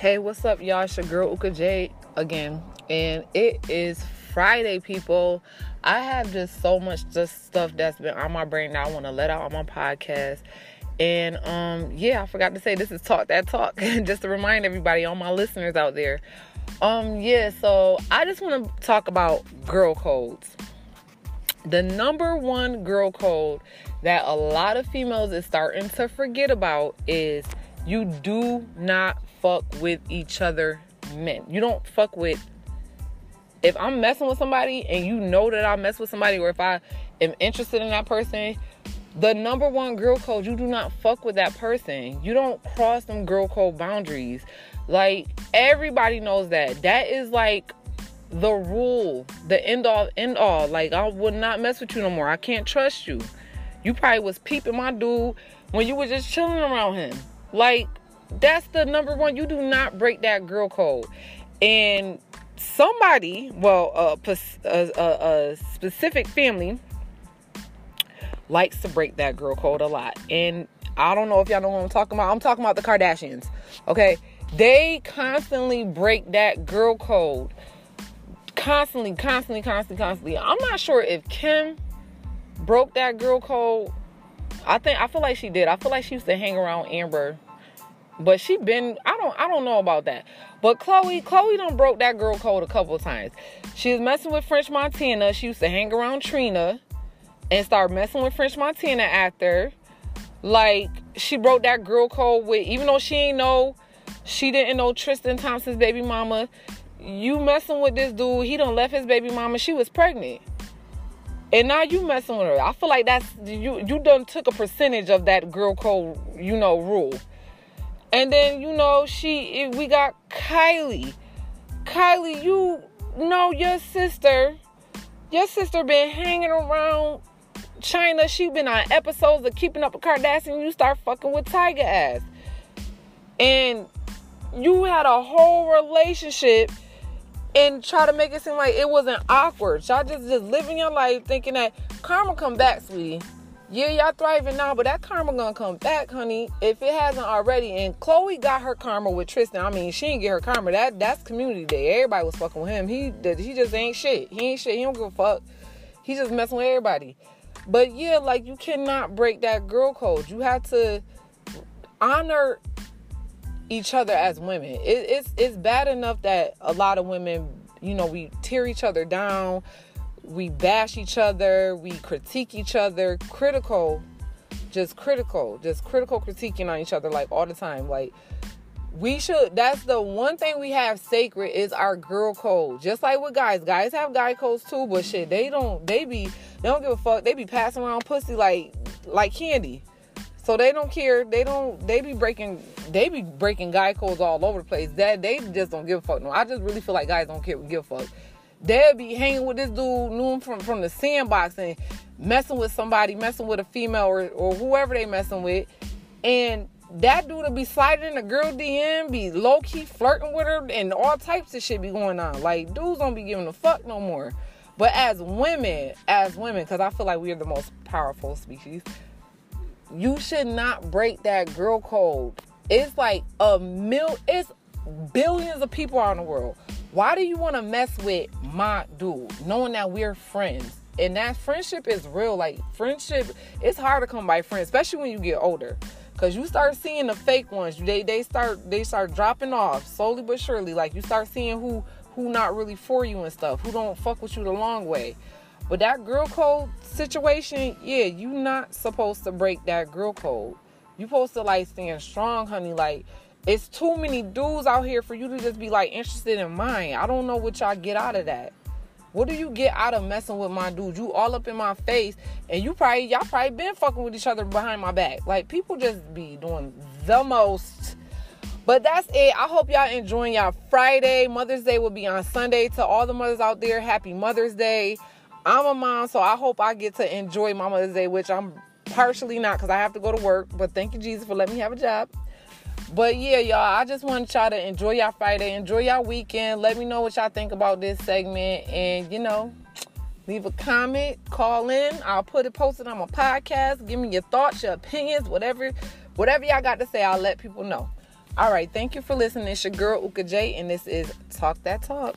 Hey, what's up, y'all? It's your girl Uka J again, and it is Friday, people. I have just so much just stuff that's been on my brain that I want to let out on my podcast. And um, yeah, I forgot to say this is Talk That Talk, just to remind everybody, all my listeners out there. Um, yeah, so I just want to talk about girl codes. The number one girl code that a lot of females is starting to forget about is you do not fuck with each other men. You don't fuck with if I'm messing with somebody and you know that I mess with somebody or if I am interested in that person, the number one girl code, you do not fuck with that person. You don't cross them girl code boundaries. Like everybody knows that. That is like the rule, the end all end all. Like I would not mess with you no more. I can't trust you. You probably was peeping my dude when you were just chilling around him. Like that's the number one. You do not break that girl code. And somebody, well, a, a, a, specific family likes to break that girl code a lot. And I don't know if y'all know what I'm talking about. I'm talking about the Kardashians. Okay. They constantly break that girl code. Constantly, constantly, constantly, constantly. I'm not sure if Kim broke that girl code. I think I feel like she did. I feel like she used to hang around Amber but she been I don't I don't know about that. But Chloe, Khloe done broke that girl code a couple times. She was messing with French Montana. She used to hang around Trina and start messing with French Montana after. Like she broke that girl code with even though she ain't know she didn't know Tristan Thompson's baby mama. You messing with this dude, he done left his baby mama. She was pregnant. And now you messing with her. I feel like that's you you done took a percentage of that girl code, you know, rule. And then, you know, she we got Kylie. Kylie, you know your sister. Your sister been hanging around Chyna. She been on episodes of Keeping Up with Kardashian. You start fucking with Tyga ass. And you had a whole relationship and try to make it seem like it wasn't awkward. Y'all just just living your life thinking that karma come back, sweetie yeah, y'all thriving now, but that karma gonna come back, honey, if it hasn't already. And Khloe got her karma with Tristan. I mean, she didn't get her karma. That that's community day. Everybody was fucking with him. He he just ain't shit. He ain't shit. He don't give a fuck. He just messing with everybody. But yeah, like you cannot break that girl code. You have to honor each other as women. It, it's it's bad enough that a lot of women, you know, we tear each other down we bash each other, we critique each other, critical, just critical, just critical critiquing on each other like all the time. Like we should that's the one thing we have sacred is our girl code. Just like with guys. Guys have guy codes too, but shit, they don't they be they don't give a fuck. They be passing around pussy like like candy. So they don't care. They don't. They be breaking. They be breaking guy codes all over the place. That they just don't give a fuck. No, I just really feel like guys don't care. Give a fuck they'll be hanging with this dude, knew him from, from the sandbox and messing with somebody, messing with a female or, or whoever they messing with. And that dude will be sliding in a girl DM, be low key flirting with her, and all types of shit be going on. Like, dudes don't be giving a fuck no more. But as women, as women, because I feel like we are the most powerful species, you should not break that girl code. It's like a mil, it's billions of people in the world. Why do you want to mess with my dude, knowing that we're friends? And that friendship is real. Like friendship, it's hard to come by friends, especially when you get older. Cause you start seeing the fake ones. They they start they start dropping off slowly but surely. Like you start seeing who who not really for you and stuff, who don't fuck with you the long way. But that girl code situation, yeah, you not supposed to break that girl code. You supposed to like stand strong, honey. Like it's too many dudes out here for you to just be like interested in mine. I don't know what y'all get out of that. What do you get out of messing with my dude? You all up in my face, and you probably y'all probably been fucking with each other behind my back. Like people just be doing the most. But that's it. I hope y'all enjoying y'all Friday. Mother's Day will be on Sunday. To all the mothers out there, happy Mother's Day. I'm a mom, so I hope I get to enjoy Mother's Day, which I'm partially not because I have to go to work. But thank you, Jesus, for letting me have a job. But yeah, y'all, I just want y'all to enjoy y'all Friday, enjoy y'all weekend. Let me know what y'all think about this segment, and you know, leave a comment, call in. I'll put it posted on my podcast. Give me your thoughts, your opinions, whatever, whatever y'all got to say. I'll let people know. All right, thank you for listening. It's your girl Uka J, and this is Talk That Talk.